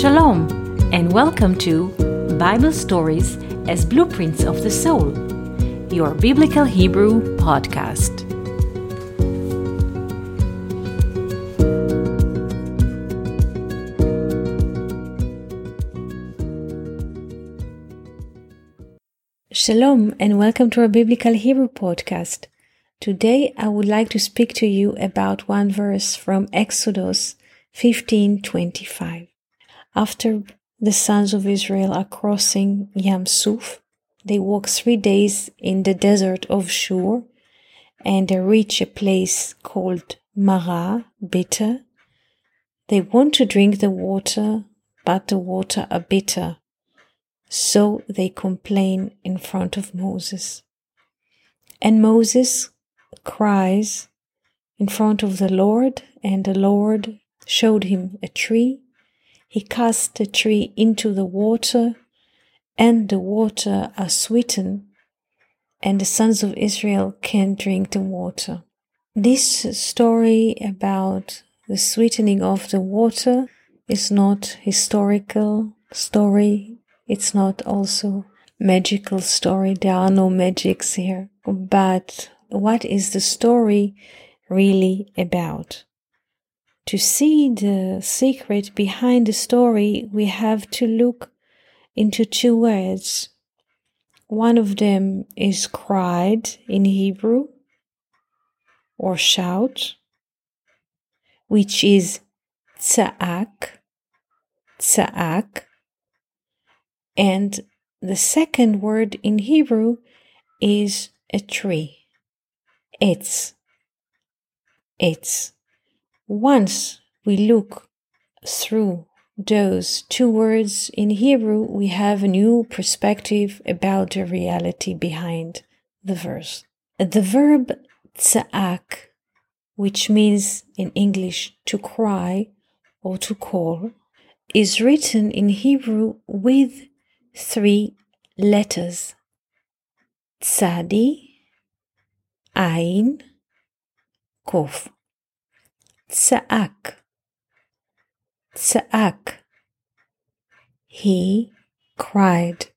Shalom, and welcome to Bible Stories as Blueprints of the Soul, your Biblical Hebrew podcast. Shalom, and welcome to our Biblical Hebrew podcast. Today I would like to speak to you about one verse from Exodus 15:25. After the sons of Israel are crossing Yam Suf, they walk three days in the desert of Shur, and they reach a place called Marah, bitter. They want to drink the water, but the water are bitter. So they complain in front of Moses. And Moses cries in front of the Lord, and the Lord showed him a tree he cast the tree into the water, and the water are sweetened, and the sons of Israel can drink the water. This story about the sweetening of the water is not historical story. It's not also magical story. There are no magics here. But what is the story really about? To see the secret behind the story, we have to look into two words. One of them is cried in Hebrew or shout, which is tza'ak, tza'ak. And the second word in Hebrew is a tree. Etz, etz. Once we look through those two words in Hebrew, we have a new perspective about the reality behind the verse. The verb tza'ak, which means in English to cry or to call, is written in Hebrew with three letters. Tzadi, Ain, Kof. צעק, צעק. He cried.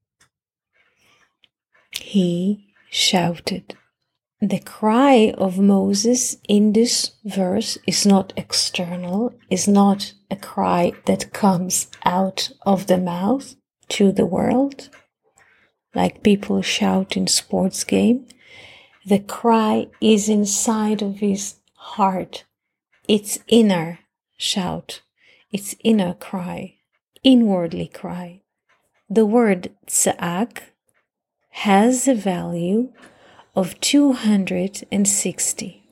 He shouted. The cry of Moses in this verse is not external, is not a cry that comes out of the mouth to the world, like people shout in sports game. The cry is inside of his heart its inner shout, its inner cry, inwardly cry. The word tza'ak has a value of 260.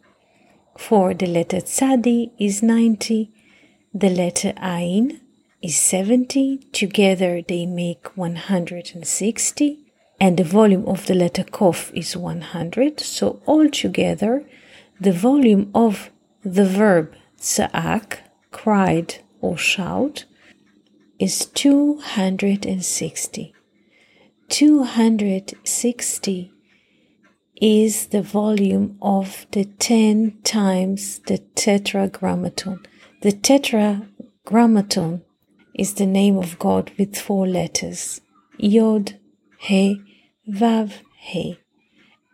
For the letter tzadi is 90, the letter ain is 70, together they make 160, and the volume of the letter kof is 100, so altogether the volume of the verb tza'ak, cried or shout, is 260. 260 is the volume of the 10 times the tetragrammaton. The tetragrammaton is the name of God with four letters Yod, He, Vav, He.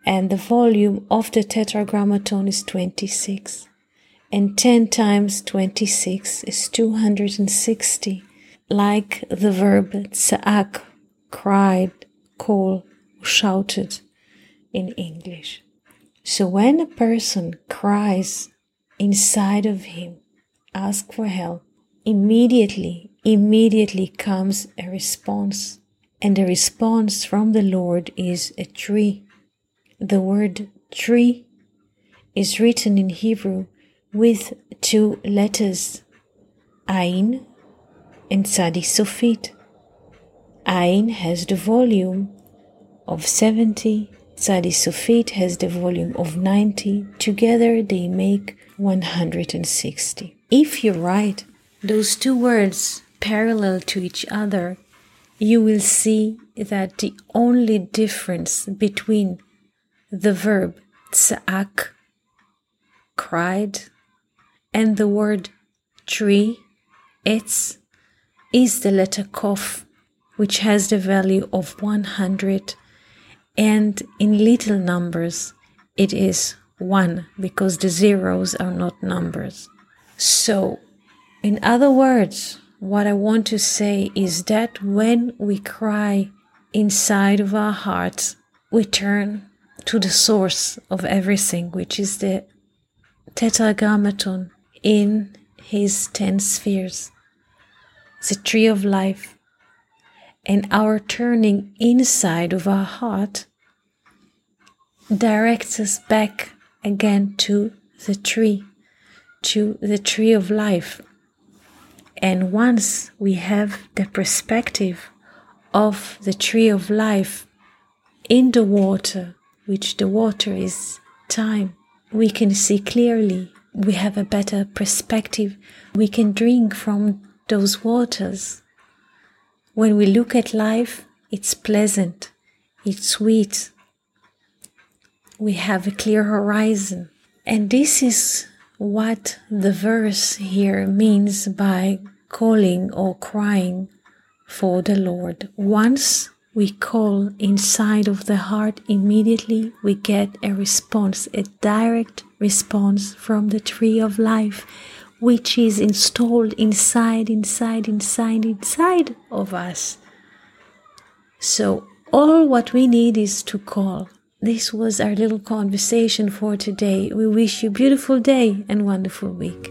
And the volume of the tetragrammaton is 26 and 10 times 26 is 260, like the verb tza'ak, cried, called, shouted in English. So when a person cries inside of him, ask for help, immediately, immediately comes a response. And the response from the Lord is a tree. The word tree is written in Hebrew with two letters, Ain and Sadi Sofit. Ain has the volume of 70, Sadi Sofit has the volume of 90. Together they make 160. If you write those two words parallel to each other, you will see that the only difference between the verb tza'ak, cried, and the word tree, etz, is the letter Kof, which has the value of 100, and in little numbers it is 1 because the zeros are not numbers. So, in other words, what I want to say is that when we cry inside of our hearts, we turn to the source of everything, which is the tetragrammaton in his ten spheres, the tree of life. And our turning inside of our heart directs us back again to the tree, to the tree of life. And once we have the perspective of the tree of life in the water, which the water is time, we can see clearly. We have a better perspective. We can drink from those waters. When we look at life, it's pleasant, it's sweet. We have a clear horizon. And this is what the verse here means by calling or crying for the Lord. Once we call inside of the heart, immediately we get a response, a direct response from the tree of life, which is installed inside, inside, inside, inside of us. So, all what we need is to call. This was our little conversation for today. We wish you beautiful day and wonderful week.